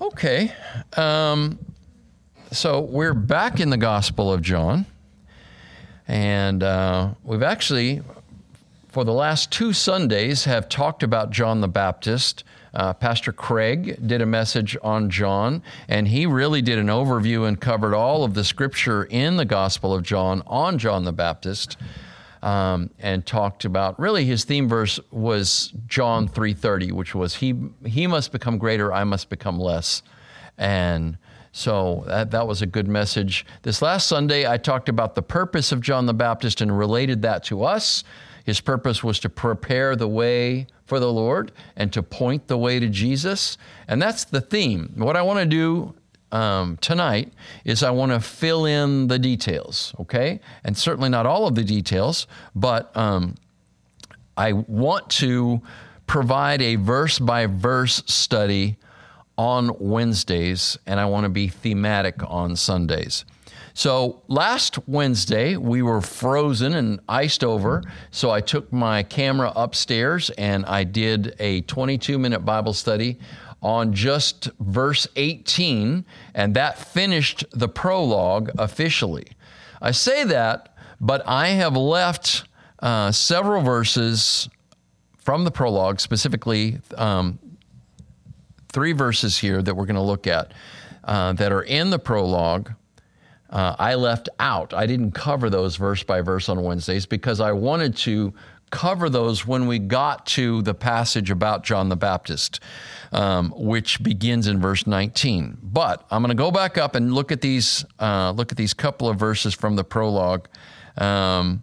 Okay. Um, so we're back in the Gospel of John. And uh, we've actually, for the last two Sundays, have talked about John the Baptist. Uh, Pastor Craig did a message on John, and he really did an overview and covered all of the scripture in the Gospel of John on John the Baptist. Um, and talked about really his theme verse was John 3:30, which was he he must become greater, I must become less, and so that, that was a good message. This last Sunday, I talked about the purpose of John the Baptist and related that to us. His purpose was to prepare the way for the Lord and to point the way to Jesus. And that's the theme. What I want to do um, tonight is I want to fill in the details, okay? And certainly not all of the details, but um, I want to provide a verse by verse study on Wednesdays, and I want to be thematic on Sundays. So last Wednesday, we were frozen and iced over. So I took my camera upstairs and I did a 22 minute Bible study on just verse 18, and that finished the prologue officially. I say that, but I have left uh, several verses from the prologue, specifically um, three verses here that we're going to look at uh, that are in the prologue. Uh, I left out. I didn't cover those verse by verse on Wednesdays because I wanted to cover those when we got to the passage about John the Baptist, um, which begins in verse 19. But I'm going to go back up and look at these uh, look at these couple of verses from the prologue. Um,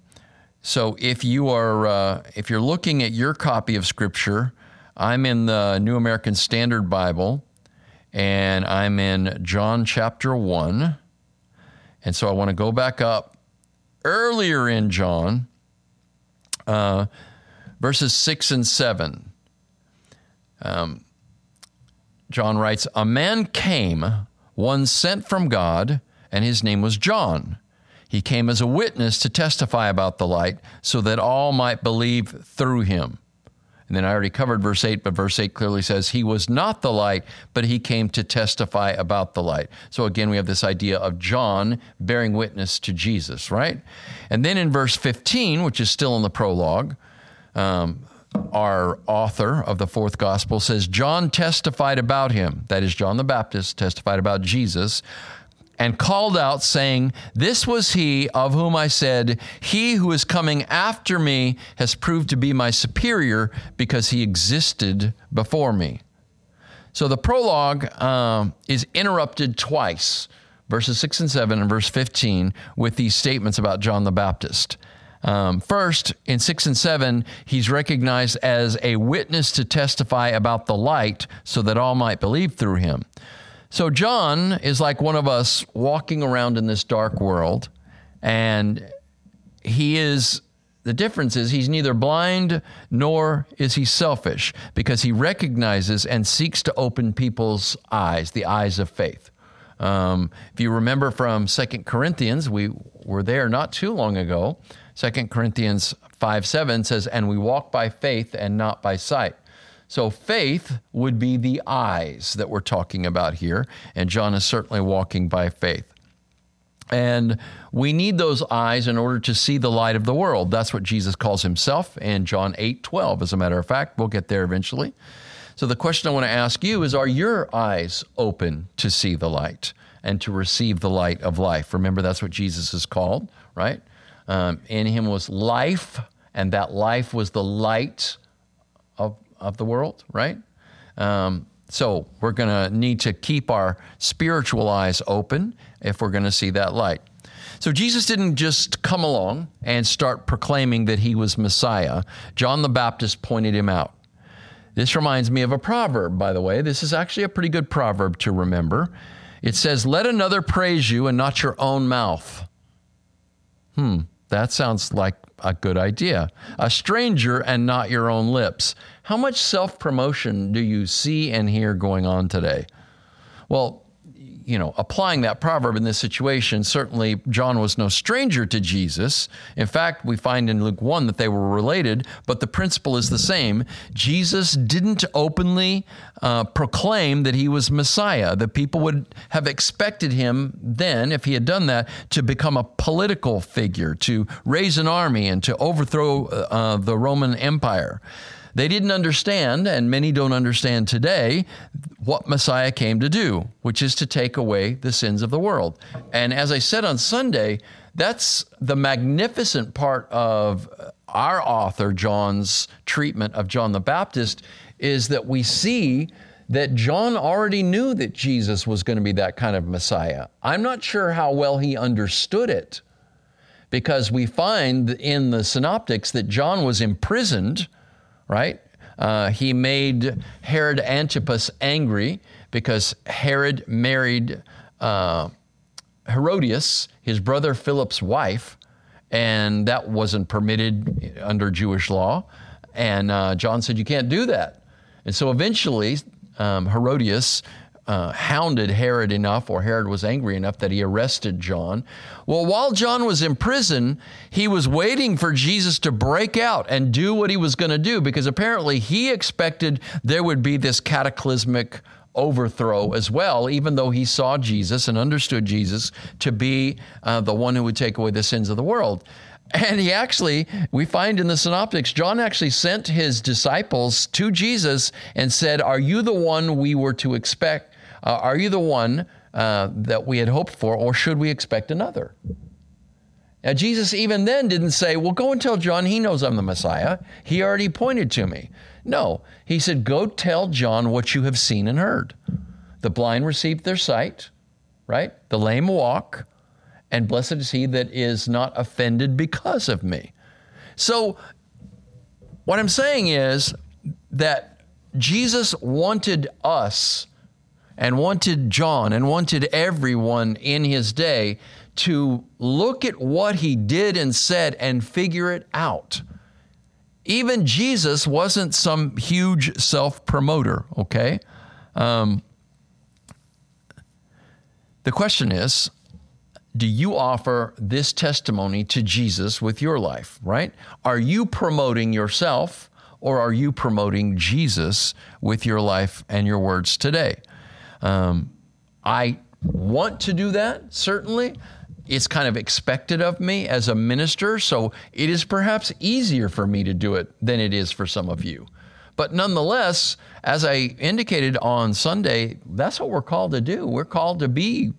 so if you are uh, if you're looking at your copy of Scripture, I'm in the New American Standard Bible, and I'm in John chapter 1. And so I want to go back up earlier in John, uh, verses 6 and 7. Um, John writes, A man came, one sent from God, and his name was John. He came as a witness to testify about the light, so that all might believe through him. And then I already covered verse 8, but verse 8 clearly says, He was not the light, but he came to testify about the light. So again, we have this idea of John bearing witness to Jesus, right? And then in verse 15, which is still in the prologue, um, our author of the fourth gospel says, John testified about him, that is, John the Baptist testified about Jesus and called out, saying, This was he of whom I said, He who is coming after me has proved to be my superior because he existed before me. So the prologue um, is interrupted twice, verses 6 and 7 and verse 15, with these statements about John the Baptist. Um, first, in 6 and 7, he's recognized as a witness to testify about the light so that all might believe through him. So John is like one of us walking around in this dark world, and he is. The difference is he's neither blind nor is he selfish because he recognizes and seeks to open people's eyes, the eyes of faith. Um, if you remember from Second Corinthians, we were there not too long ago. Second Corinthians 5 7 says, And we walk by faith and not by sight. So faith would be the eyes that we're talking about here, and John is certainly walking by faith. And we need those eyes in order to see the light of the world. That's what Jesus calls himself in John 8 12, as a matter of fact. We'll get there eventually. So, the question I want to ask you is Are your eyes open to see the light and to receive the light of life? Remember, that's what Jesus is called, right? Um, in him was life, and that life was the light of the world, right? Um, so we're going to need to keep our spiritual eyes open if we're going to see that light. So Jesus didn't just come along and start proclaiming that he was Messiah. John the Baptist pointed him out. This reminds me of a proverb, by the way. This is actually a pretty good proverb to remember. It says, Let another praise you and not your own mouth. Hmm, that sounds like a good idea. A stranger and not your own lips. How much self promotion do you see and hear going on today? Well, you know, applying that proverb in this situation, certainly John was no stranger to Jesus. In fact, we find in Luke 1 that they were related, but the principle is the same. Jesus didn't openly uh, proclaim that he was Messiah. The people would have expected him then, if he had done that, to become a political figure, to raise an army, and to overthrow uh, the Roman Empire. They didn't understand, and many don't understand today, what Messiah came to do, which is to take away the sins of the world. And as I said on Sunday, that's the magnificent part of our author, John's treatment of John the Baptist, is that we see that John already knew that Jesus was going to be that kind of Messiah. I'm not sure how well he understood it because we find in the synoptics that John was imprisoned right? Uh, he made Herod Antipas angry because Herod married uh, Herodias, his brother Philip's wife, and that wasn't permitted under Jewish law. And uh, John said, You can't do that. And so eventually, um, Herodias uh, hounded Herod enough, or Herod was angry enough that he arrested John. Well, while John was in prison, he was waiting for Jesus to break out and do what he was going to do because apparently he expected there would be this cataclysmic overthrow as well, even though he saw Jesus and understood Jesus to be uh, the one who would take away the sins of the world. And he actually, we find in the synoptics, John actually sent his disciples to Jesus and said, Are you the one we were to expect? Uh, are you the one uh, that we had hoped for, or should we expect another? Now, Jesus even then didn't say, Well, go and tell John he knows I'm the Messiah. He already pointed to me. No, he said, Go tell John what you have seen and heard. The blind received their sight, right? The lame walk, and blessed is he that is not offended because of me. So, what I'm saying is that Jesus wanted us and wanted John and wanted everyone in his day to look at what he did and said and figure it out. Even Jesus wasn't some huge self promoter, okay? Um, the question is do you offer this testimony to Jesus with your life, right? Are you promoting yourself or are you promoting Jesus with your life and your words today? Um, I want to do that, certainly. It's kind of expected of me as a minister, so it is perhaps easier for me to do it than it is for some of you. But nonetheless, as I indicated on Sunday, that's what we're called to do. We're called to be,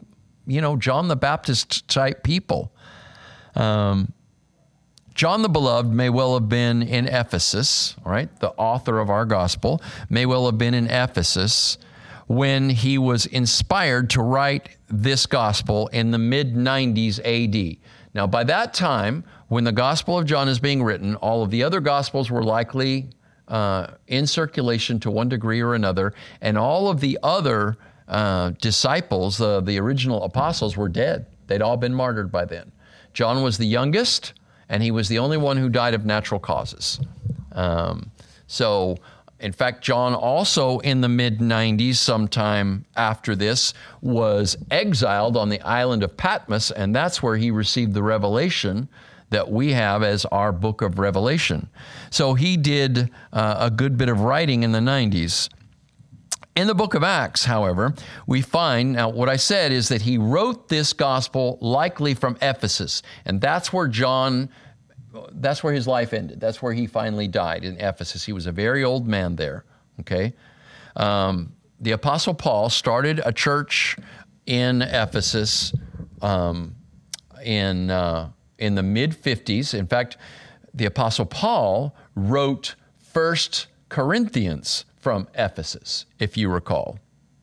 you know, John the Baptist type people. Um, John the Beloved may well have been in Ephesus, right? The author of our gospel may well have been in Ephesus when he was inspired to write this gospel in the mid 90s AD. Now, by that time, when the Gospel of John is being written, all of the other Gospels were likely uh, in circulation to one degree or another, and all of the other uh, disciples, the original apostles, were dead. They'd all been martyred by then. John was the youngest, and he was the only one who died of natural causes. Um, so in fact, John also in the mid 90s, sometime after this, was exiled on the island of Patmos, and that's where he received the revelation that we have as our book of Revelation. So he did uh, a good bit of writing in the 90s. In the book of Acts, however, we find now what I said is that he wrote this gospel likely from Ephesus, and that's where John that's where his life ended. That's where he finally died in Ephesus. He was a very old man there. Okay. Um, the Apostle Paul started a church in Ephesus um, in, uh, in the mid 50s. In fact, the Apostle Paul wrote First Corinthians from Ephesus, if you recall,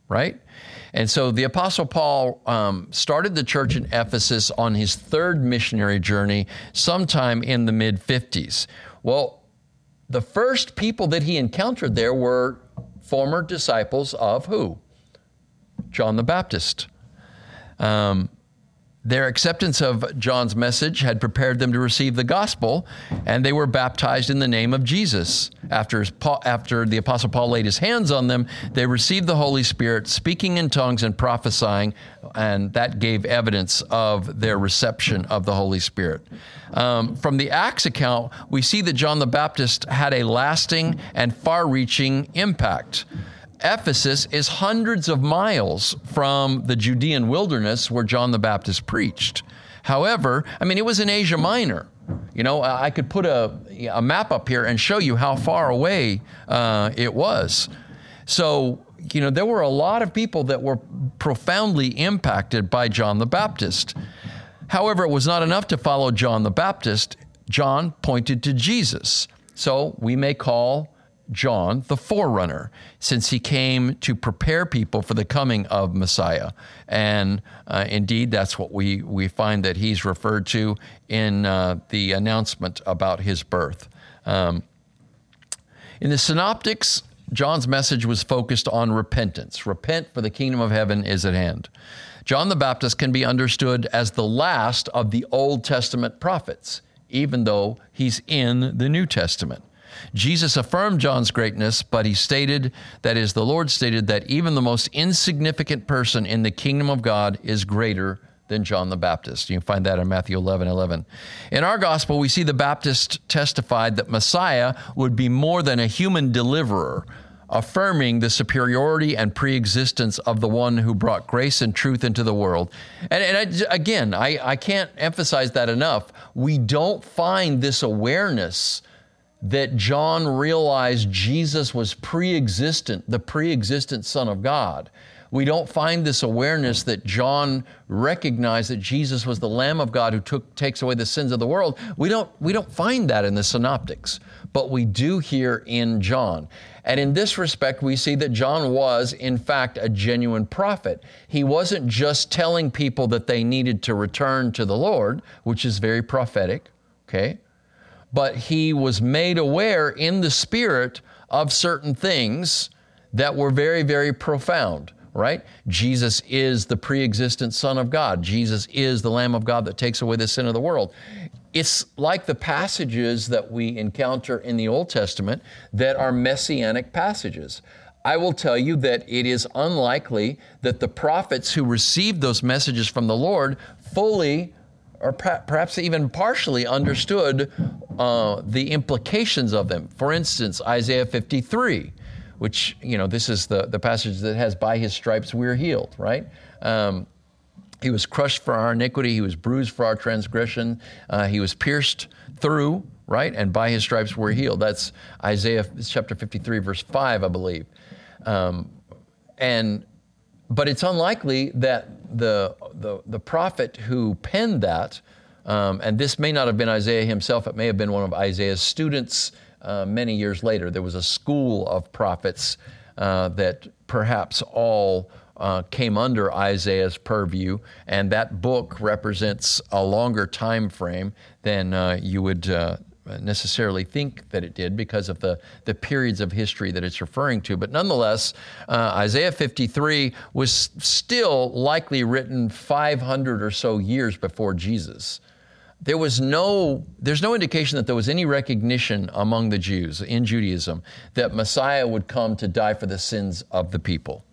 right? And so the Apostle Paul um, started the church in Ephesus on his third missionary journey sometime in the mid 50s. Well, the first people that he encountered there were former disciples of who? John the Baptist. Um, Their acceptance of John's message had prepared them to receive the gospel, and they were baptized in the name of Jesus. After, after the Apostle Paul laid his hands on them, they received the Holy Spirit, speaking in tongues and prophesying, and that gave evidence of their reception of the Holy Spirit. Um, from the Acts account, we see that John the Baptist had a lasting and far reaching impact. Ephesus is hundreds of miles from the Judean wilderness where John the Baptist preached. However, I mean, it was in Asia Minor. You know, I could put a, a map up here and show you how far away uh, it was. So, you know, there were a lot of people that were profoundly impacted by John the Baptist. However, it was not enough to follow John the Baptist. John pointed to Jesus. So we may call John the forerunner, since he came to prepare people for the coming of Messiah. And uh, indeed, that's what we, we find that he's referred to in uh, the announcement about his birth. Um, in the Synoptics, John's message was focused on repentance. Repent, for the kingdom of heaven is at hand. John the Baptist can be understood as the last of the Old Testament prophets, even though he's in the New Testament. Jesus affirmed John's greatness, but he stated, that is, the Lord stated, that even the most insignificant person in the kingdom of God is greater than John the Baptist. You can find that in Matthew 11 11. In our gospel, we see the Baptist testified that Messiah would be more than a human deliverer, affirming the superiority and preexistence of the one who brought grace and truth into the world. And, and I, again, I, I can't emphasize that enough. We don't find this awareness that John realized Jesus was pre existent, the pre existent Son of God. We don't find this awareness that John recognized that Jesus was the Lamb of God who took, takes away the sins of the world. We don't, we don't find that in the synoptics, but we do here in John. And in this respect, we see that John was, in fact, a genuine prophet. He wasn't just telling people that they needed to return to the Lord, which is very prophetic, okay? But he was made aware in the spirit of certain things that were very, very profound, right? Jesus is the pre existent Son of God. Jesus is the Lamb of God that takes away the sin of the world. It's like the passages that we encounter in the Old Testament that are messianic passages. I will tell you that it is unlikely that the prophets who received those messages from the Lord fully or perhaps even partially understood uh, the implications of them. For instance, Isaiah 53, which, you know, this is the, the passage that has, by his stripes we're healed, right? Um, he was crushed for our iniquity, he was bruised for our transgression, uh, he was pierced through, right? And by his stripes we're healed. That's Isaiah chapter 53, verse 5, I believe. Um, and but it's unlikely that the, the, the prophet who penned that, um, and this may not have been Isaiah himself, it may have been one of Isaiah's students uh, many years later. There was a school of prophets uh, that perhaps all uh, came under Isaiah's purview, and that book represents a longer time frame than uh, you would uh, necessarily think that it did because of the, the periods of history that it's referring to. But nonetheless, uh, Isaiah 53 was still likely written 500 or so years before Jesus. There was no, there's no indication that there was any recognition among the Jews in Judaism that Messiah would come to die for the sins of the people.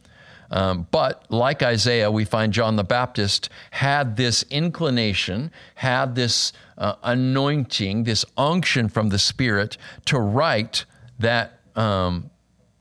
Um, but like Isaiah, we find John the Baptist had this inclination, had this uh, anointing, this unction from the Spirit to write that um,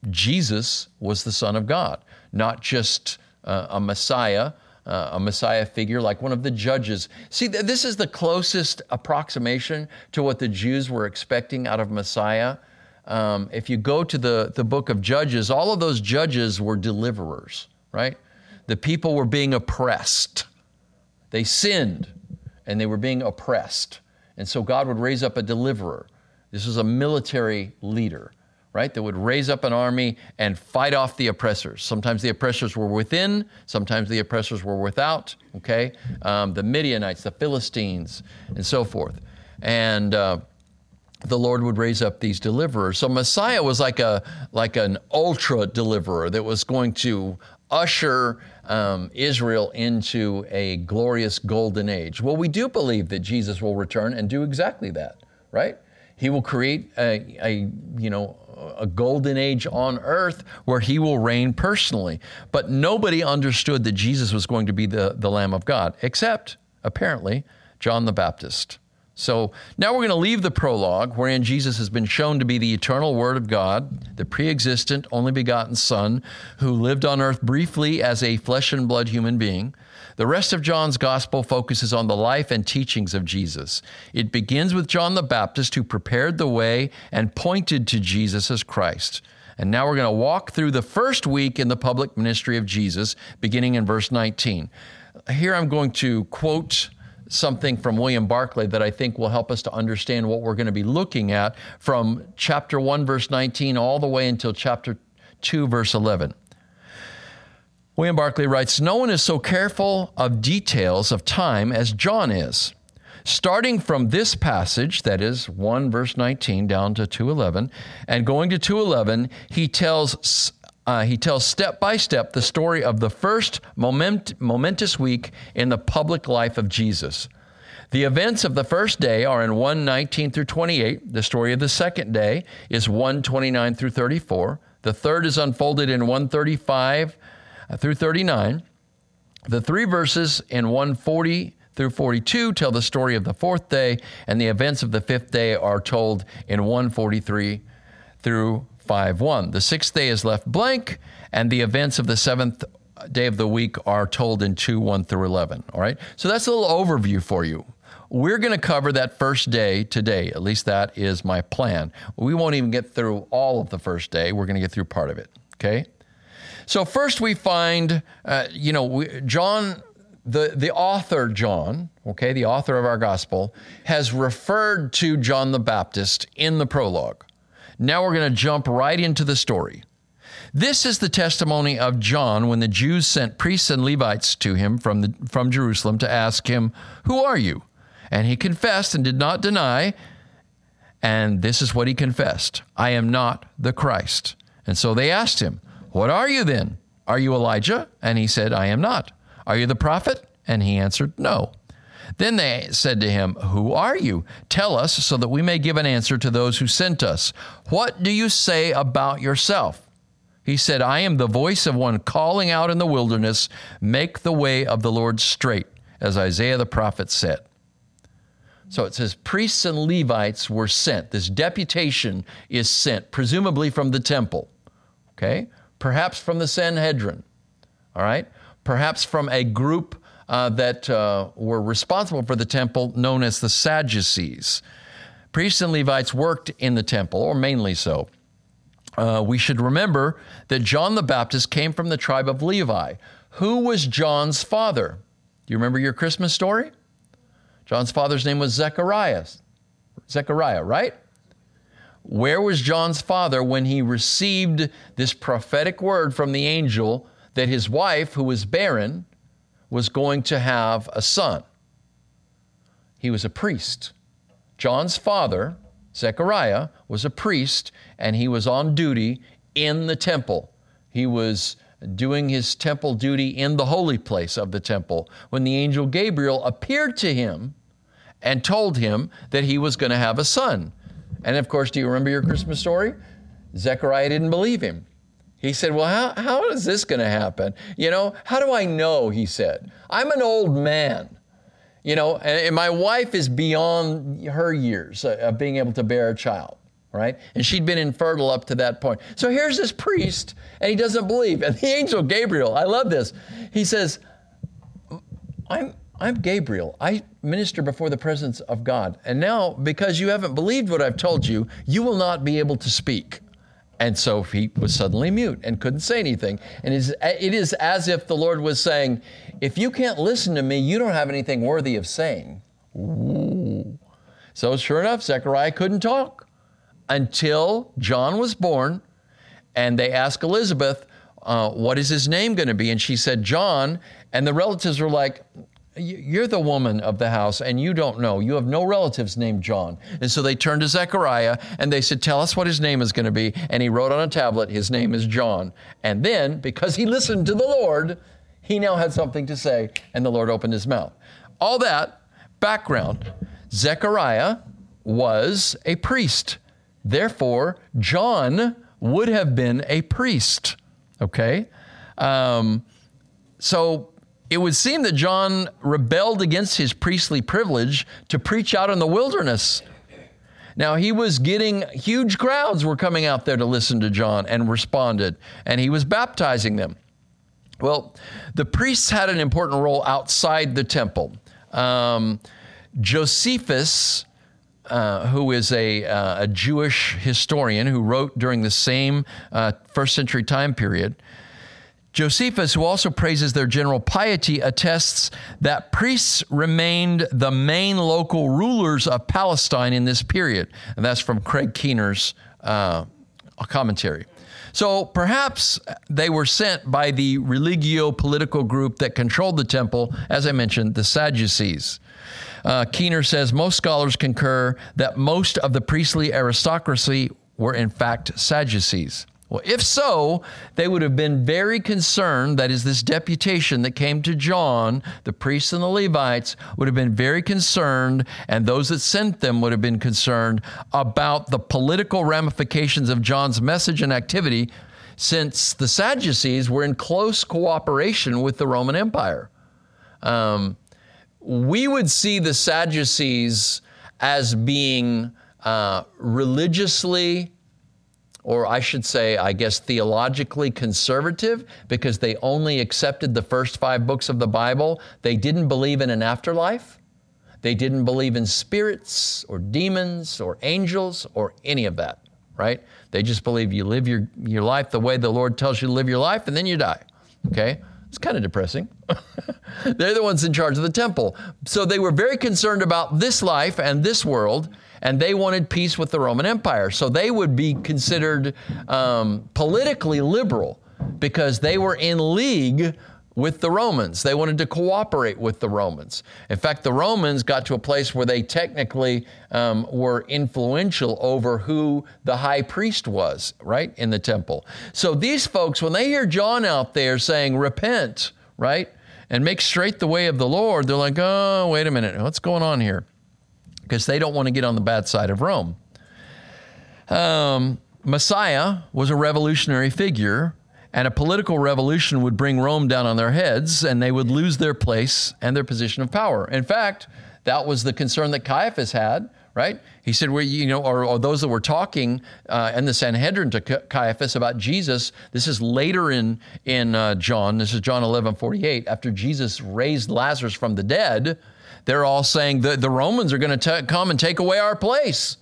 Jesus was the Son of God, not just uh, a Messiah. Uh, a Messiah figure like one of the judges. See, th- this is the closest approximation to what the Jews were expecting out of Messiah. Um, if you go to the, the book of Judges, all of those judges were deliverers, right? The people were being oppressed. They sinned and they were being oppressed. And so God would raise up a deliverer. This was a military leader, right? That would raise up an army and fight off the oppressors. Sometimes the oppressors were within, sometimes the oppressors were without, okay? Um, the Midianites, the Philistines, and so forth. And uh, the Lord would raise up these deliverers. So Messiah was like a like an ultra deliverer that was going to usher um, Israel into a glorious golden age. Well, we do believe that Jesus will return and do exactly that, right? He will create a, a you know a golden age on earth where he will reign personally. But nobody understood that Jesus was going to be the, the Lamb of God, except apparently John the Baptist. So now we're going to leave the prologue, wherein Jesus has been shown to be the eternal Word of God, the pre existent, only begotten Son, who lived on earth briefly as a flesh and blood human being. The rest of John's gospel focuses on the life and teachings of Jesus. It begins with John the Baptist, who prepared the way and pointed to Jesus as Christ. And now we're going to walk through the first week in the public ministry of Jesus, beginning in verse 19. Here I'm going to quote something from William Barclay that I think will help us to understand what we're going to be looking at from chapter 1, verse 19, all the way until chapter 2, verse 11. William Barclay writes No one is so careful of details of time as John is. Starting from this passage, that is 1 verse 19 down to 211, and going to 211, he tells uh, he tells step by step the story of the first moment, momentous week in the public life of Jesus. The events of the first day are in 119 through 28. The story of the second day is 129 through 34. The third is unfolded in 135 uh, through 39. The three verses in 140 through 42 tell the story of the fourth day, and the events of the fifth day are told in 143 through 5 1. The sixth day is left blank, and the events of the seventh day of the week are told in 2 1 through 11. All right? So that's a little overview for you. We're going to cover that first day today. At least that is my plan. We won't even get through all of the first day. We're going to get through part of it. Okay? So first we find, uh, you know, we, John, the, the author John, okay, the author of our gospel, has referred to John the Baptist in the prologue. Now we're going to jump right into the story. This is the testimony of John when the Jews sent priests and Levites to him from, the, from Jerusalem to ask him, Who are you? And he confessed and did not deny. And this is what he confessed I am not the Christ. And so they asked him, What are you then? Are you Elijah? And he said, I am not. Are you the prophet? And he answered, No. Then they said to him, Who are you? Tell us so that we may give an answer to those who sent us. What do you say about yourself? He said, I am the voice of one calling out in the wilderness, Make the way of the Lord straight, as Isaiah the prophet said. So it says priests and Levites were sent. This deputation is sent, presumably from the temple, okay? Perhaps from the Sanhedrin, all right? Perhaps from a group uh, that uh, were responsible for the temple, known as the Sadducees. Priests and Levites worked in the temple, or mainly so. Uh, we should remember that John the Baptist came from the tribe of Levi. Who was John's father? Do you remember your Christmas story? John's father's name was Zechariah. Zechariah, right? Where was John's father when he received this prophetic word from the angel that his wife, who was barren, was going to have a son. He was a priest. John's father, Zechariah, was a priest and he was on duty in the temple. He was doing his temple duty in the holy place of the temple when the angel Gabriel appeared to him and told him that he was going to have a son. And of course, do you remember your Christmas story? Zechariah didn't believe him. He said, Well, how, how is this going to happen? You know, how do I know? He said, I'm an old man. You know, and my wife is beyond her years of being able to bear a child, right? And she'd been infertile up to that point. So here's this priest, and he doesn't believe. And the angel Gabriel, I love this. He says, I'm, I'm Gabriel. I minister before the presence of God. And now, because you haven't believed what I've told you, you will not be able to speak. And so he was suddenly mute and couldn't say anything. And it is as if the Lord was saying, If you can't listen to me, you don't have anything worthy of saying. Ooh. So sure enough, Zechariah couldn't talk until John was born. And they asked Elizabeth, uh, What is his name going to be? And she said, John. And the relatives were like, you're the woman of the house and you don't know. You have no relatives named John. And so they turned to Zechariah and they said, Tell us what his name is going to be. And he wrote on a tablet, His name is John. And then, because he listened to the Lord, he now had something to say, and the Lord opened his mouth. All that background Zechariah was a priest. Therefore, John would have been a priest. Okay? Um, so it would seem that John rebelled against his priestly privilege to preach out in the wilderness. Now, he was getting huge crowds were coming out there to listen to John and responded, and he was baptizing them. Well, the priests had an important role outside the temple. Um, Josephus, uh, who is a, uh, a, Jewish historian who wrote during the same uh, first century time period, Josephus, who also praises their general piety, attests that priests remained the main local rulers of Palestine in this period. And that's from Craig Keener's uh, commentary. So perhaps they were sent by the religio political group that controlled the temple, as I mentioned, the Sadducees. Uh, Keener says most scholars concur that most of the priestly aristocracy were in fact Sadducees. Well, if so, they would have been very concerned. That is, this deputation that came to John, the priests and the Levites, would have been very concerned, and those that sent them would have been concerned about the political ramifications of John's message and activity, since the Sadducees were in close cooperation with the Roman Empire. Um, we would see the Sadducees as being uh, religiously or I should say, I guess, theologically conservative because they only accepted the first five books of the Bible. They didn't believe in an afterlife. They didn't believe in spirits or demons or angels or any of that, right? They just believe you live your, your life the way the Lord tells you to live your life and then you die, okay? It's kind of depressing. They're the ones in charge of the temple. So they were very concerned about this life and this world and they wanted peace with the Roman Empire. So they would be considered um, politically liberal because they were in league with the Romans. They wanted to cooperate with the Romans. In fact, the Romans got to a place where they technically um, were influential over who the high priest was, right, in the temple. So these folks, when they hear John out there saying, repent, right, and make straight the way of the Lord, they're like, oh, wait a minute, what's going on here? Because they don't want to get on the bad side of Rome. Um, Messiah was a revolutionary figure, and a political revolution would bring Rome down on their heads, and they would lose their place and their position of power. In fact, that was the concern that Caiaphas had, right? He said, well, you know, or, or those that were talking uh, in the Sanhedrin to Caiaphas about Jesus. This is later in in uh, John. This is John 11, 48. After Jesus raised Lazarus from the dead, they're all saying the, the Romans are going to come and take away our place.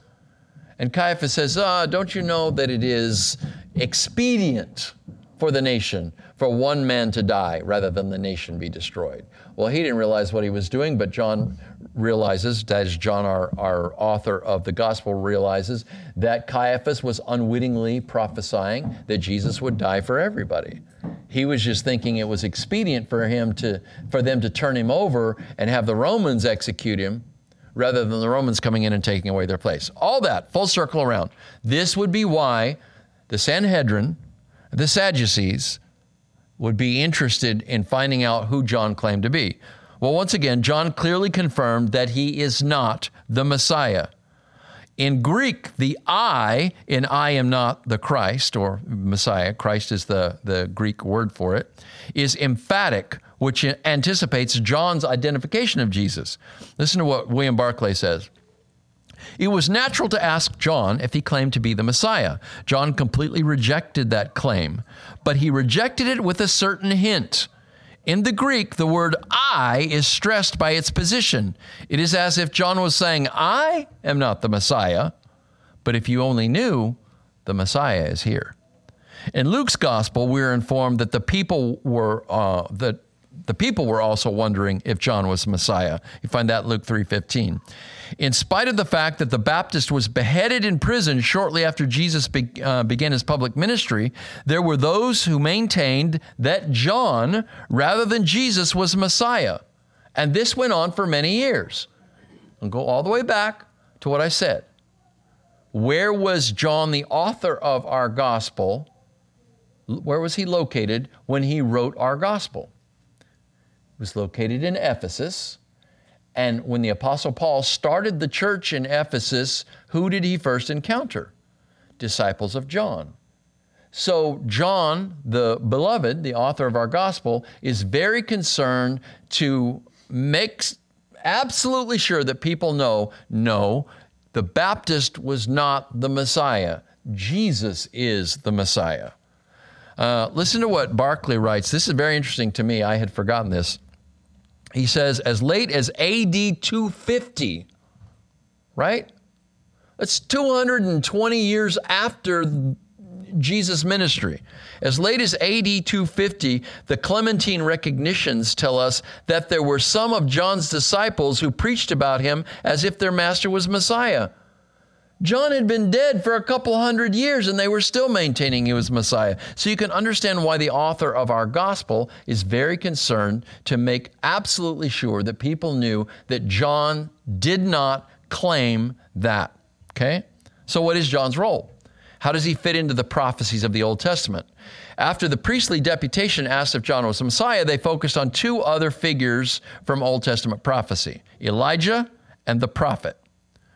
And Caiaphas says, uh, Don't you know that it is expedient for the nation for one man to die rather than the nation be destroyed? Well, he didn't realize what he was doing, but John realizes, is, John, our, our author of the gospel, realizes that Caiaphas was unwittingly prophesying that Jesus would die for everybody. He was just thinking it was expedient for him to for them to turn him over and have the Romans execute him rather than the Romans coming in and taking away their place. All that full circle around. This would be why the Sanhedrin, the Sadducees would be interested in finding out who John claimed to be. Well, once again, John clearly confirmed that he is not the Messiah. In Greek, the I in I am not the Christ or Messiah, Christ is the, the Greek word for it, is emphatic, which anticipates John's identification of Jesus. Listen to what William Barclay says. It was natural to ask John if he claimed to be the Messiah. John completely rejected that claim, but he rejected it with a certain hint. In the Greek, the word I is stressed by its position. It is as if John was saying, I am not the Messiah, but if you only knew, the Messiah is here. In Luke's gospel, we're informed that the people were uh, that the people were also wondering if John was the Messiah. You find that Luke 3:15. In spite of the fact that the Baptist was beheaded in prison shortly after Jesus be, uh, began his public ministry, there were those who maintained that John, rather than Jesus, was Messiah. And this went on for many years. I'll go all the way back to what I said. Where was John, the author of our gospel? Where was he located when he wrote our gospel? He was located in Ephesus. And when the Apostle Paul started the church in Ephesus, who did he first encounter? Disciples of John. So, John, the beloved, the author of our gospel, is very concerned to make absolutely sure that people know no, the Baptist was not the Messiah. Jesus is the Messiah. Uh, listen to what Barclay writes. This is very interesting to me. I had forgotten this. He says, as late as AD 250, right? That's 220 years after Jesus' ministry. As late as AD 250, the Clementine recognitions tell us that there were some of John's disciples who preached about him as if their master was Messiah. John had been dead for a couple hundred years and they were still maintaining he was Messiah. So you can understand why the author of our gospel is very concerned to make absolutely sure that people knew that John did not claim that. Okay? So, what is John's role? How does he fit into the prophecies of the Old Testament? After the priestly deputation asked if John was the Messiah, they focused on two other figures from Old Testament prophecy Elijah and the prophet.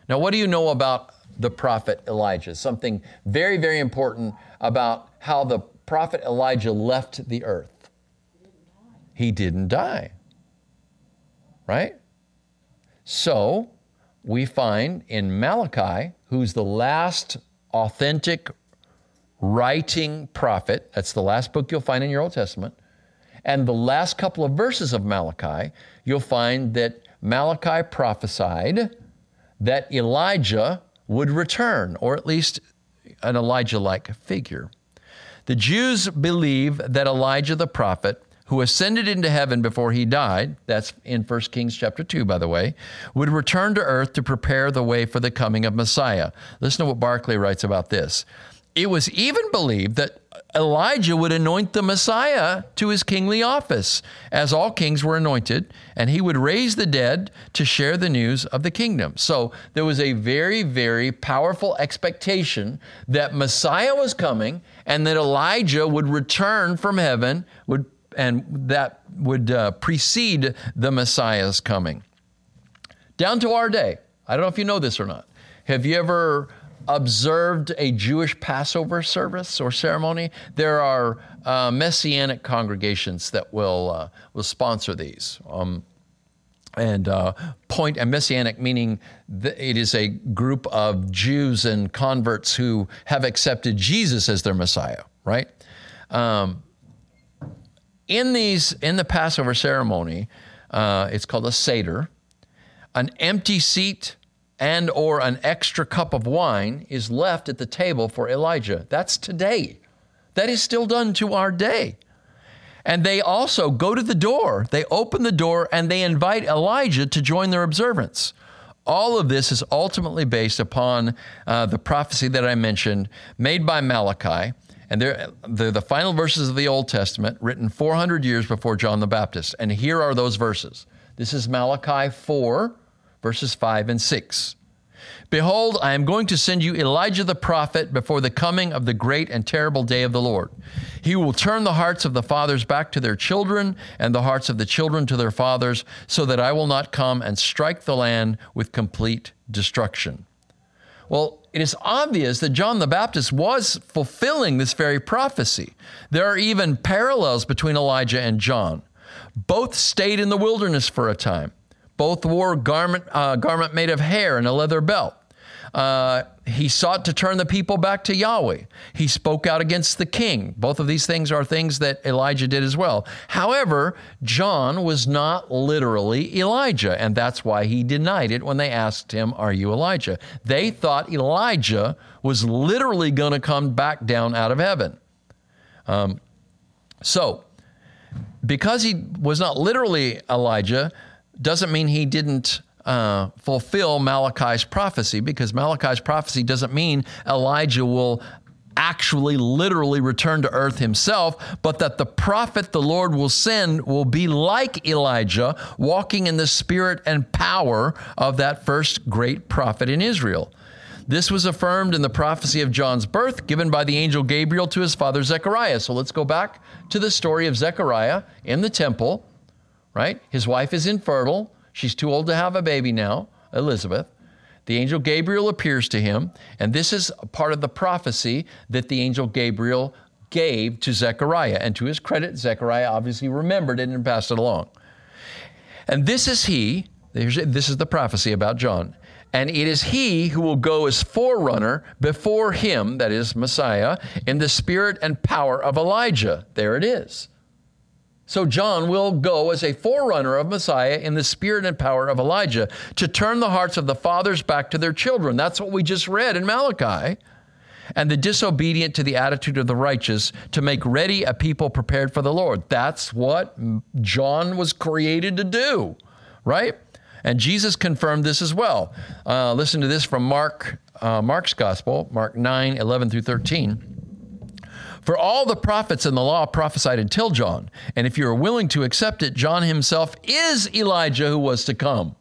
Now, what do you know about the prophet Elijah? Something very, very important about how the prophet Elijah left the earth. He didn't die. Right? So, we find in Malachi, who's the last authentic writing prophet. That's the last book you'll find in your Old Testament. And the last couple of verses of Malachi, you'll find that Malachi prophesied that Elijah would return, or at least an Elijah like figure. The Jews believe that Elijah the prophet who ascended into heaven before he died, that's in 1 Kings chapter 2, by the way, would return to earth to prepare the way for the coming of Messiah. Listen to what Barclay writes about this. It was even believed that Elijah would anoint the Messiah to his kingly office, as all kings were anointed, and he would raise the dead to share the news of the kingdom. So there was a very, very powerful expectation that Messiah was coming and that Elijah would return from heaven, would and that would uh, precede the Messiah's coming. Down to our day. I don't know if you know this or not. Have you ever observed a Jewish Passover service or ceremony? There are uh, messianic congregations that will uh, will sponsor these. Um, and uh, point and messianic meaning it is a group of Jews and converts who have accepted Jesus as their Messiah, right? Um, in these in the Passover ceremony, uh, it's called a seder. An empty seat and or an extra cup of wine is left at the table for Elijah. That's today. That is still done to our day. And they also go to the door. They open the door and they invite Elijah to join their observance. All of this is ultimately based upon uh, the prophecy that I mentioned, made by Malachi, and they're, they're the final verses of the Old Testament, written 400 years before John the Baptist. And here are those verses. This is Malachi 4, verses 5 and 6. Behold, I am going to send you Elijah the prophet before the coming of the great and terrible day of the Lord. He will turn the hearts of the fathers back to their children, and the hearts of the children to their fathers, so that I will not come and strike the land with complete destruction. Well, it is obvious that John the Baptist was fulfilling this very prophecy. There are even parallels between Elijah and John. Both stayed in the wilderness for a time. Both wore garment, uh, garment made of hair and a leather belt. Uh, he sought to turn the people back to Yahweh. He spoke out against the king. Both of these things are things that Elijah did as well. However, John was not literally Elijah, and that's why he denied it when they asked him, Are you Elijah? They thought Elijah was literally going to come back down out of heaven. Um, so, because he was not literally Elijah, doesn't mean he didn't uh, fulfill Malachi's prophecy because Malachi's prophecy doesn't mean Elijah will actually literally return to earth himself, but that the prophet the Lord will send will be like Elijah, walking in the spirit and power of that first great prophet in Israel. This was affirmed in the prophecy of John's birth given by the angel Gabriel to his father Zechariah. So let's go back to the story of Zechariah in the temple, right? His wife is infertile. She's too old to have a baby now, Elizabeth. The angel Gabriel appears to him, and this is part of the prophecy that the angel Gabriel gave to Zechariah. And to his credit, Zechariah obviously remembered it and passed it along. And this is he, this is the prophecy about John and it is he who will go as forerunner before him, that is Messiah, in the spirit and power of Elijah. There it is. So John will go as a forerunner of Messiah in the spirit and power of Elijah to turn the hearts of the fathers back to their children. That's what we just read in Malachi. And the disobedient to the attitude of the righteous to make ready a people prepared for the Lord. That's what John was created to do, right? And Jesus confirmed this as well. Uh, listen to this from Mark, uh, Mark's Gospel, Mark 9, 11 through 13. For all the prophets in the law prophesied until John. And if you are willing to accept it, John himself is Elijah who was to come.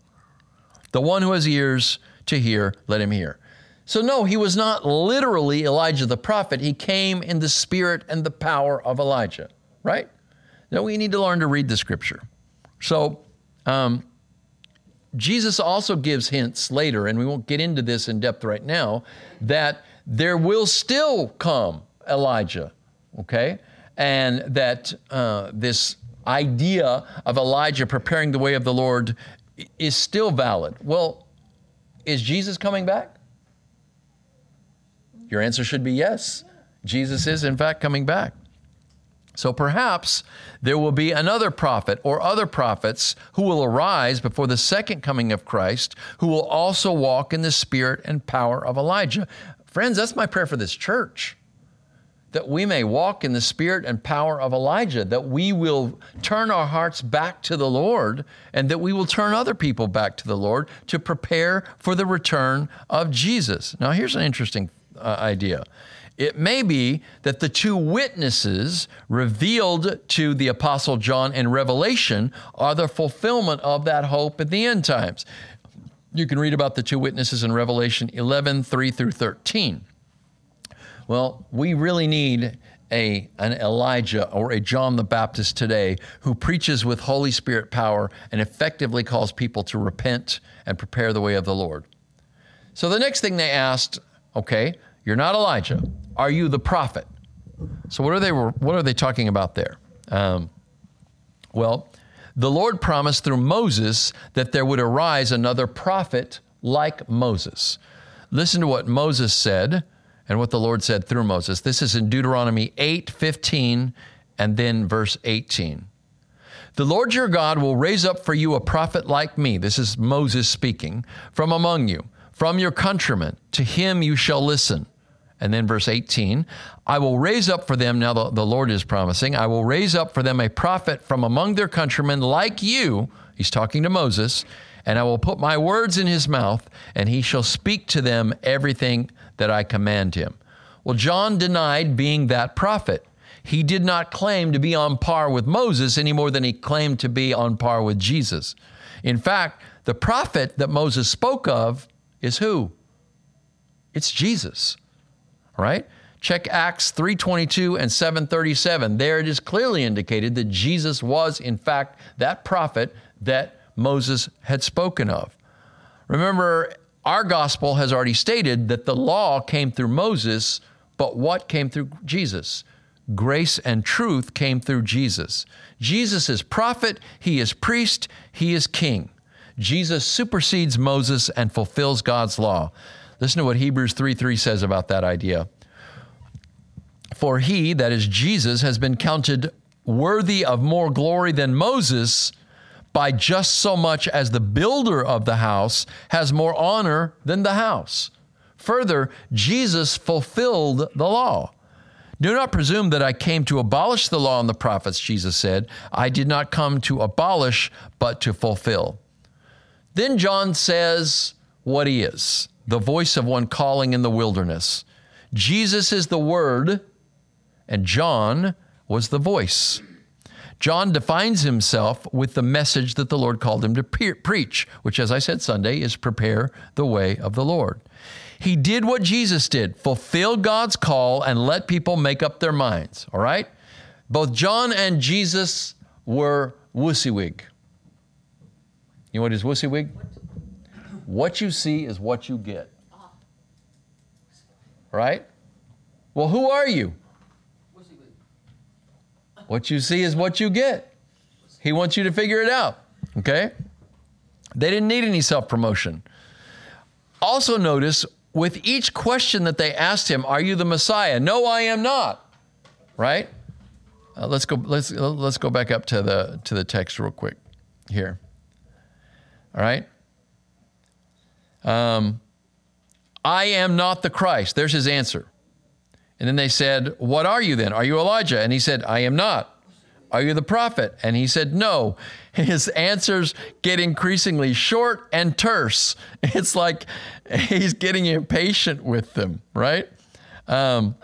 The one who has ears to hear, let him hear. So, no, he was not literally Elijah the prophet. He came in the spirit and the power of Elijah, right? Now, we need to learn to read the scripture. So, um, Jesus also gives hints later, and we won't get into this in depth right now, that there will still come Elijah, okay? And that uh, this idea of Elijah preparing the way of the Lord is still valid. Well, is Jesus coming back? Your answer should be yes. Jesus is, in fact, coming back. So perhaps there will be another prophet or other prophets who will arise before the second coming of Christ, who will also walk in the spirit and power of Elijah. Friends, that's my prayer for this church. That we may walk in the spirit and power of Elijah, that we will turn our hearts back to the Lord, and that we will turn other people back to the Lord to prepare for the return of Jesus. Now, here's an interesting uh, idea. It may be that the two witnesses revealed to the Apostle John in Revelation are the fulfillment of that hope at the end times. You can read about the two witnesses in Revelation 11, 3 through 13. Well, we really need a, an Elijah or a John the Baptist today who preaches with Holy Spirit power and effectively calls people to repent and prepare the way of the Lord. So the next thing they asked, okay, you're not Elijah. Are you the prophet? So what are they what are they talking about there? Um, well, the Lord promised through Moses that there would arise another prophet like Moses. Listen to what Moses said and what the Lord said through Moses. This is in Deuteronomy 8 15 and then verse 18. The Lord your God will raise up for you a prophet like me. This is Moses speaking from among you, from your countrymen. To him you shall listen. And then verse 18, I will raise up for them, now the, the Lord is promising, I will raise up for them a prophet from among their countrymen like you. He's talking to Moses. And I will put my words in his mouth, and he shall speak to them everything that I command him. Well, John denied being that prophet. He did not claim to be on par with Moses any more than he claimed to be on par with Jesus. In fact, the prophet that Moses spoke of is who? It's Jesus right? Check Acts 3:22 and 737. There it is clearly indicated that Jesus was in fact that prophet that Moses had spoken of. Remember, our gospel has already stated that the law came through Moses, but what came through Jesus? Grace and truth came through Jesus. Jesus is prophet, he is priest, he is king. Jesus supersedes Moses and fulfills God's law. Listen to what Hebrews 3 3 says about that idea. For he, that is Jesus, has been counted worthy of more glory than Moses by just so much as the builder of the house has more honor than the house. Further, Jesus fulfilled the law. Do not presume that I came to abolish the law and the prophets, Jesus said. I did not come to abolish, but to fulfill. Then John says what he is the voice of one calling in the wilderness. Jesus is the Word, and John was the voice. John defines himself with the message that the Lord called him to pre- preach, which, as I said Sunday, is prepare the way of the Lord. He did what Jesus did fulfill God's call and let people make up their minds, all right? Both John and Jesus were WYSIWYG. You know what is WYSIWYG? What you see is what you get. Right? Well, who are you? What you see is what you get. He wants you to figure it out. Okay? They didn't need any self promotion. Also, notice with each question that they asked him, Are you the Messiah? No, I am not. Right? Uh, let's go. Let's let's go back up to the to the text real quick here. All right. Um, I am not the Christ. There's his answer. And then they said, What are you then? Are you Elijah? And he said, I am not. Are you the prophet? And he said, No. His answers get increasingly short and terse. It's like he's getting impatient with them, right? Um,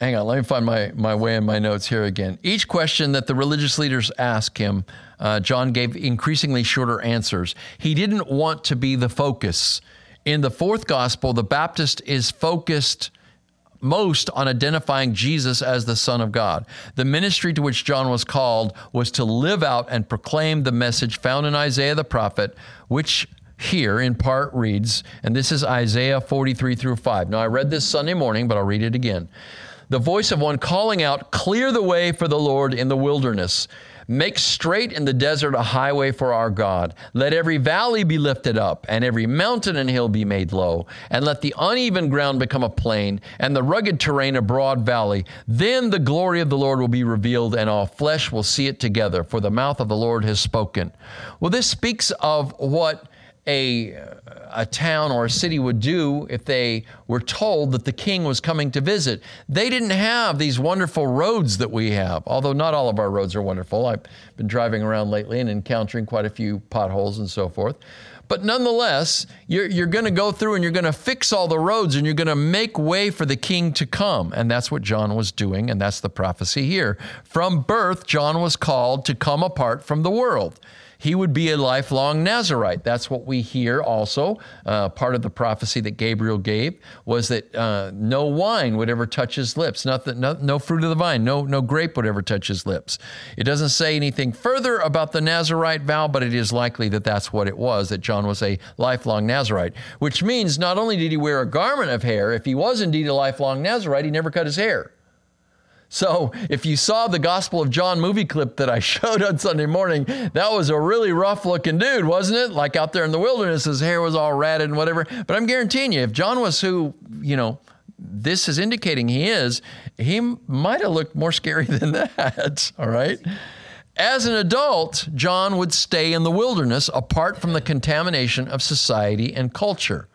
hang on, let me find my, my way in my notes here again. Each question that the religious leaders asked him, uh, John gave increasingly shorter answers. He didn't want to be the focus. In the fourth gospel, the Baptist is focused most on identifying Jesus as the Son of God. The ministry to which John was called was to live out and proclaim the message found in Isaiah the prophet, which here in part reads, and this is Isaiah 43 through 5. Now, I read this Sunday morning, but I'll read it again. The voice of one calling out, Clear the way for the Lord in the wilderness Make straight in the desert a highway for our God. Let every valley be lifted up, and every mountain and hill be made low. And let the uneven ground become a plain, and the rugged terrain a broad valley. Then the glory of the Lord will be revealed, and all flesh will see it together, for the mouth of the Lord has spoken. Well, this speaks of what a, a town or a city would do if they were told that the king was coming to visit. They didn't have these wonderful roads that we have, although not all of our roads are wonderful. I've been driving around lately and encountering quite a few potholes and so forth. But nonetheless, you're, you're going to go through and you're going to fix all the roads and you're going to make way for the king to come. And that's what John was doing, and that's the prophecy here. From birth, John was called to come apart from the world he would be a lifelong Nazarite. That's what we hear also. Uh, part of the prophecy that Gabriel gave was that uh, no wine would ever touch his lips, Nothing, no, no fruit of the vine, no, no grape would ever touch his lips. It doesn't say anything further about the Nazarite vow, but it is likely that that's what it was, that John was a lifelong Nazarite, which means not only did he wear a garment of hair, if he was indeed a lifelong Nazarite, he never cut his hair. So, if you saw the Gospel of John movie clip that I showed on Sunday morning, that was a really rough looking dude, wasn't it? Like out there in the wilderness, his hair was all ratted and whatever. But I'm guaranteeing you, if John was who, you know, this is indicating he is, he might have looked more scary than that. All right. As an adult, John would stay in the wilderness apart from the contamination of society and culture.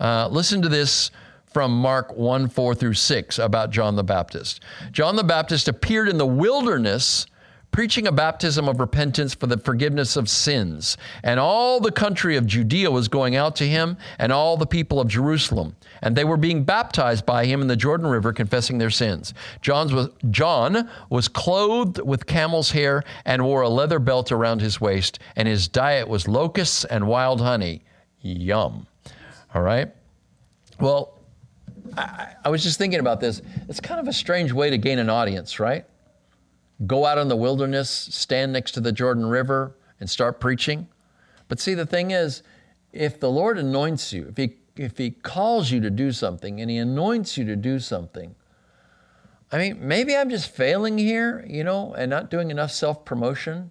Uh, listen to this from Mark 1 4 through 6 about John the Baptist. John the Baptist appeared in the wilderness preaching a baptism of repentance for the forgiveness of sins. And all the country of Judea was going out to him, and all the people of Jerusalem. And they were being baptized by him in the Jordan River, confessing their sins. John's was, John was clothed with camel's hair and wore a leather belt around his waist, and his diet was locusts and wild honey. Yum. All right? Well, I, I was just thinking about this. It's kind of a strange way to gain an audience, right? Go out in the wilderness, stand next to the Jordan River, and start preaching. But see, the thing is, if the Lord anoints you, if He if He calls you to do something and He anoints you to do something, I mean, maybe I'm just failing here, you know, and not doing enough self promotion.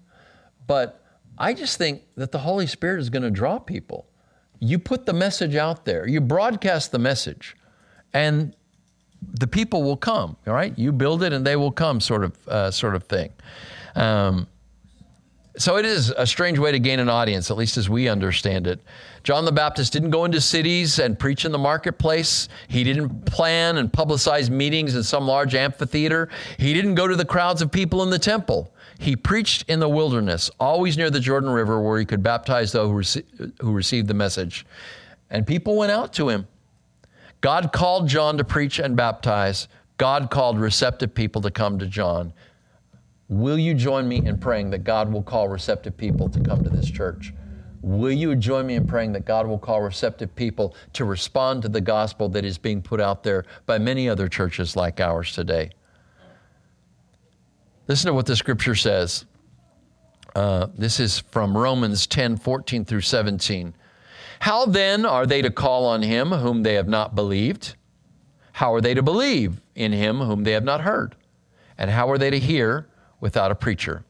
But I just think that the Holy Spirit is going to draw people. You put the message out there, you broadcast the message and the people will come. All right, you build it and they will come, sort of, uh, sort of thing. Um, so it is a strange way to gain an audience, at least as we understand it. John the Baptist didn't go into cities and preach in the marketplace. He didn't plan and publicize meetings in some large amphitheater. He didn't go to the crowds of people in the temple. He preached in the wilderness, always near the Jordan River, where he could baptize those who, rec- who received the message. And people went out to him. God called John to preach and baptize. God called receptive people to come to John. Will you join me in praying that God will call receptive people to come to this church? Will you join me in praying that God will call receptive people to respond to the gospel that is being put out there by many other churches like ours today? Listen to what the scripture says. Uh, this is from Romans 10 14 through 17. How then are they to call on him whom they have not believed? How are they to believe in him whom they have not heard? And how are they to hear without a preacher?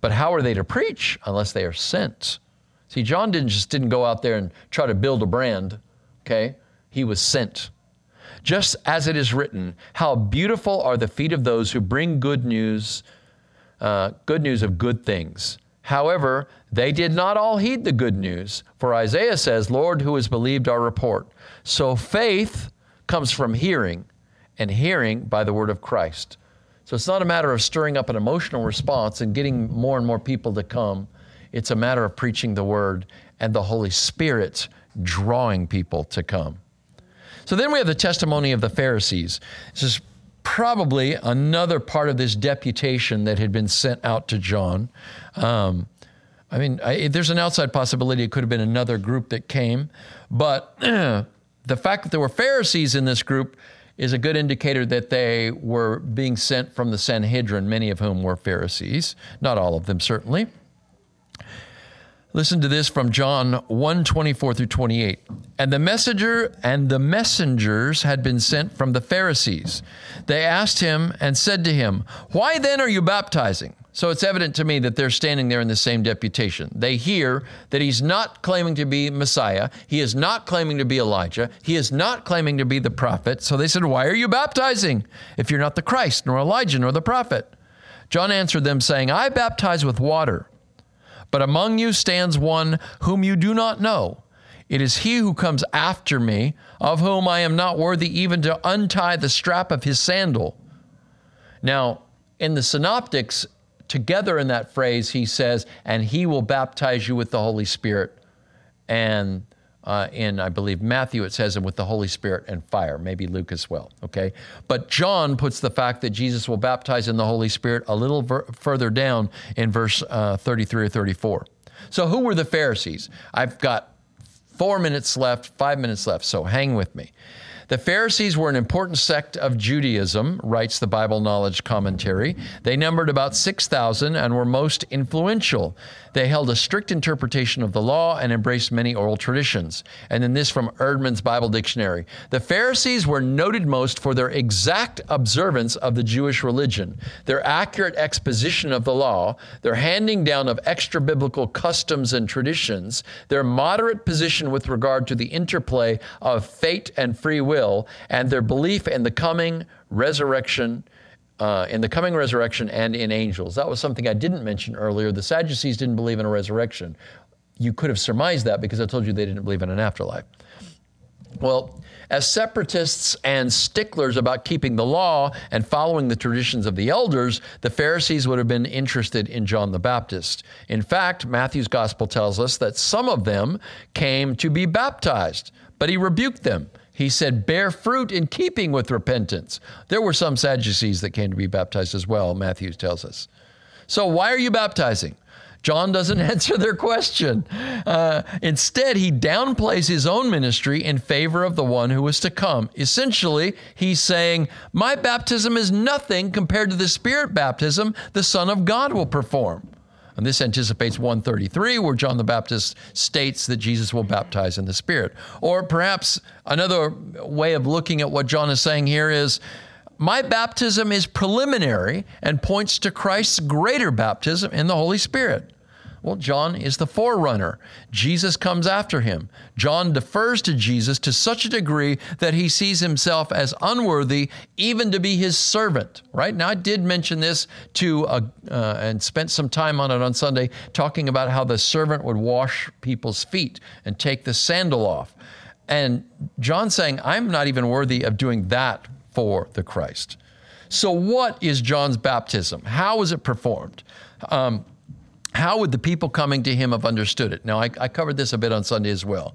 But how are they to preach unless they are sent? See, John didn't just didn't go out there and try to build a brand, okay? He was sent. Just as it is written, how beautiful are the feet of those who bring good news, uh, good news of good things. However, they did not all heed the good news, for Isaiah says, Lord, who has believed our report? So faith comes from hearing, and hearing by the word of Christ. So it's not a matter of stirring up an emotional response and getting more and more people to come. It's a matter of preaching the word and the Holy Spirit drawing people to come. So then we have the testimony of the Pharisees. This is probably another part of this deputation that had been sent out to John. Um, I mean, I, there's an outside possibility it could have been another group that came, but the fact that there were Pharisees in this group is a good indicator that they were being sent from the Sanhedrin, many of whom were Pharisees, not all of them certainly. Listen to this from John 1 24 through 28. And the messenger and the messengers had been sent from the Pharisees. They asked him and said to him, Why then are you baptizing? So it's evident to me that they're standing there in the same deputation. They hear that he's not claiming to be Messiah. He is not claiming to be Elijah. He is not claiming to be the prophet. So they said, Why are you baptizing if you're not the Christ, nor Elijah, nor the prophet? John answered them, saying, I baptize with water but among you stands one whom you do not know. It is he who comes after me, of whom I am not worthy even to untie the strap of his sandal. Now, in the synoptics, together in that phrase, he says, and he will baptize you with the Holy Spirit and uh, in, I believe, Matthew, it says, and with the Holy Spirit and fire, maybe Luke as well, okay? But John puts the fact that Jesus will baptize in the Holy Spirit a little ver- further down in verse uh, 33 or 34. So, who were the Pharisees? I've got four minutes left, five minutes left, so hang with me. The Pharisees were an important sect of Judaism, writes the Bible Knowledge Commentary. They numbered about 6,000 and were most influential. They held a strict interpretation of the law and embraced many oral traditions. And then this from Eerdmans Bible Dictionary. The Pharisees were noted most for their exact observance of the Jewish religion, their accurate exposition of the law, their handing down of extra biblical customs and traditions, their moderate position with regard to the interplay of fate and free will, and their belief in the coming resurrection uh, in the coming resurrection and in angels. That was something I didn't mention earlier. The Sadducees didn't believe in a resurrection. You could have surmised that because I told you they didn't believe in an afterlife. Well, as separatists and sticklers about keeping the law and following the traditions of the elders, the Pharisees would have been interested in John the Baptist. In fact, Matthew's gospel tells us that some of them came to be baptized, but he rebuked them he said, bear fruit in keeping with repentance. There were some Sadducees that came to be baptized as well, Matthew tells us. So, why are you baptizing? John doesn't answer their question. Uh, instead, he downplays his own ministry in favor of the one who is to come. Essentially, he's saying, My baptism is nothing compared to the Spirit baptism the Son of God will perform. And this anticipates 133, where John the Baptist states that Jesus will baptize in the Spirit. Or perhaps another way of looking at what John is saying here is my baptism is preliminary and points to Christ's greater baptism in the Holy Spirit. Well, John is the forerunner. Jesus comes after him. John defers to Jesus to such a degree that he sees himself as unworthy even to be his servant, right? Now, I did mention this to, uh, uh, and spent some time on it on Sunday, talking about how the servant would wash people's feet and take the sandal off. And John saying, I'm not even worthy of doing that for the Christ. So, what is John's baptism? How is it performed? Um, how would the people coming to him have understood it? Now, I, I covered this a bit on Sunday as well.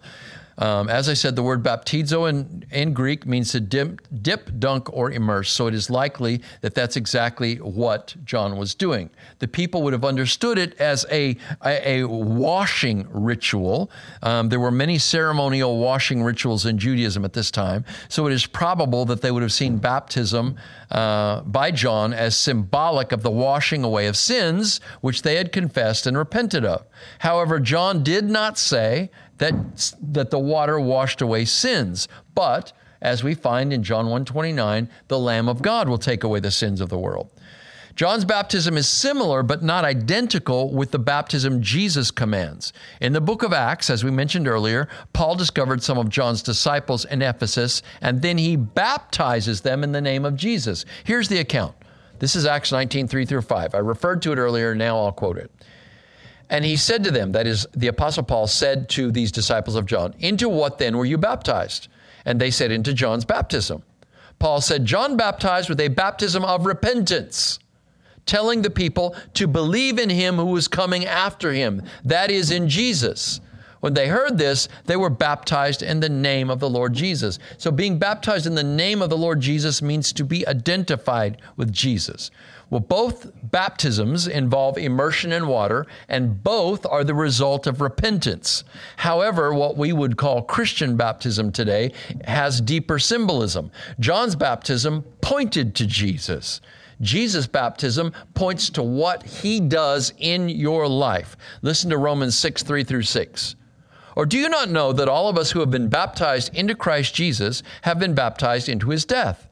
Um, as I said, the word baptizo in, in Greek means to dip, dip, dunk, or immerse. So it is likely that that's exactly what John was doing. The people would have understood it as a, a, a washing ritual. Um, there were many ceremonial washing rituals in Judaism at this time. So it is probable that they would have seen baptism uh, by John as symbolic of the washing away of sins, which they had confessed and repented of. However, John did not say, that, that the water washed away sins. But as we find in John 1:29, the Lamb of God will take away the sins of the world. John's baptism is similar but not identical with the baptism Jesus commands. In the book of Acts, as we mentioned earlier, Paul discovered some of John's disciples in Ephesus and then he baptizes them in the name of Jesus. Here's the account. This is Acts 19, 3 through 5. I referred to it earlier, now I'll quote it. And he said to them, that is, the Apostle Paul said to these disciples of John, Into what then were you baptized? And they said, Into John's baptism. Paul said, John baptized with a baptism of repentance, telling the people to believe in him who was coming after him, that is, in Jesus. When they heard this, they were baptized in the name of the Lord Jesus. So, being baptized in the name of the Lord Jesus means to be identified with Jesus. Well, both baptisms involve immersion in water, and both are the result of repentance. However, what we would call Christian baptism today has deeper symbolism. John's baptism pointed to Jesus. Jesus' baptism points to what he does in your life. Listen to Romans 6 3 through 6. Or do you not know that all of us who have been baptized into Christ Jesus have been baptized into his death?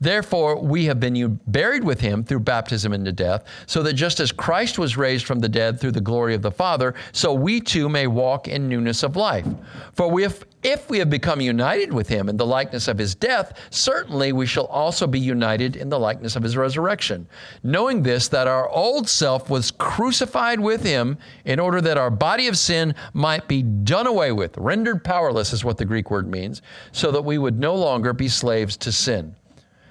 Therefore, we have been buried with him through baptism into death, so that just as Christ was raised from the dead through the glory of the Father, so we too may walk in newness of life. For we have, if we have become united with him in the likeness of his death, certainly we shall also be united in the likeness of his resurrection. Knowing this, that our old self was crucified with him in order that our body of sin might be done away with, rendered powerless is what the Greek word means, so that we would no longer be slaves to sin.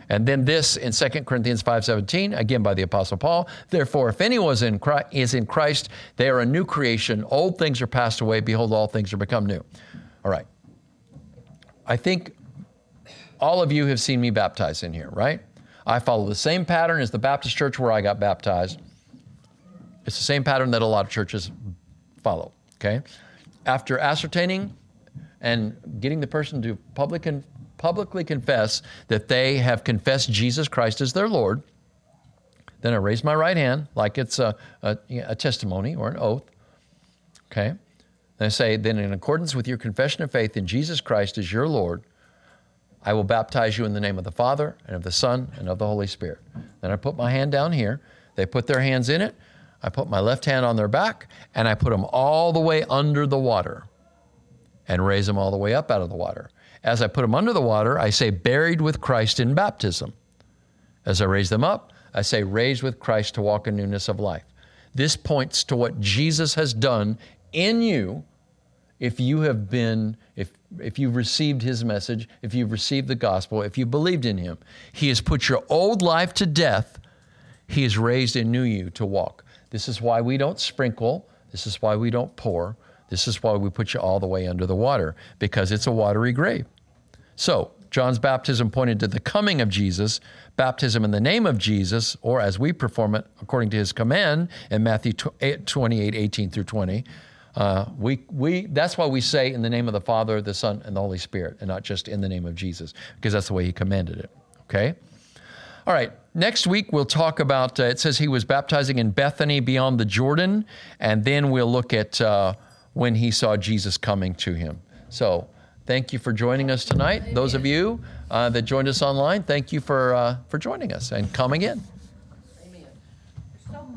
And then this in 2 Corinthians 5:17, again by the apostle Paul, therefore if anyone is in Christ, is in Christ, they are a new creation. Old things are passed away, behold all things are become new. All right. I think all of you have seen me baptized in here, right? I follow the same pattern as the Baptist church where I got baptized. It's the same pattern that a lot of churches follow, okay? After ascertaining and getting the person to public publicly confess that they have confessed Jesus Christ as their Lord, then I raise my right hand like it's a, a, a testimony or an oath. Okay? I say, then in accordance with your confession of faith in Jesus Christ as your Lord, I will baptize you in the name of the Father and of the Son and of the Holy Spirit. Then I put my hand down here. They put their hands in it. I put my left hand on their back and I put them all the way under the water and raise them all the way up out of the water. As I put them under the water, I say, buried with Christ in baptism. As I raise them up, I say, raised with Christ to walk in newness of life. This points to what Jesus has done in you if you have been, if, if you've received his message, if you've received the gospel, if you believed in him. He has put your old life to death. He has raised a new you to walk. This is why we don't sprinkle. This is why we don't pour. This is why we put you all the way under the water, because it's a watery grave. So, John's baptism pointed to the coming of Jesus, baptism in the name of Jesus, or as we perform it according to his command in Matthew 28 18 through 20. Uh, we, we, that's why we say in the name of the Father, the Son, and the Holy Spirit, and not just in the name of Jesus, because that's the way he commanded it. Okay? All right, next week we'll talk about, uh, it says he was baptizing in Bethany beyond the Jordan, and then we'll look at. Uh, when he saw Jesus coming to him. So, thank you for joining us tonight. Those of you uh, that joined us online, thank you for, uh, for joining us and coming in.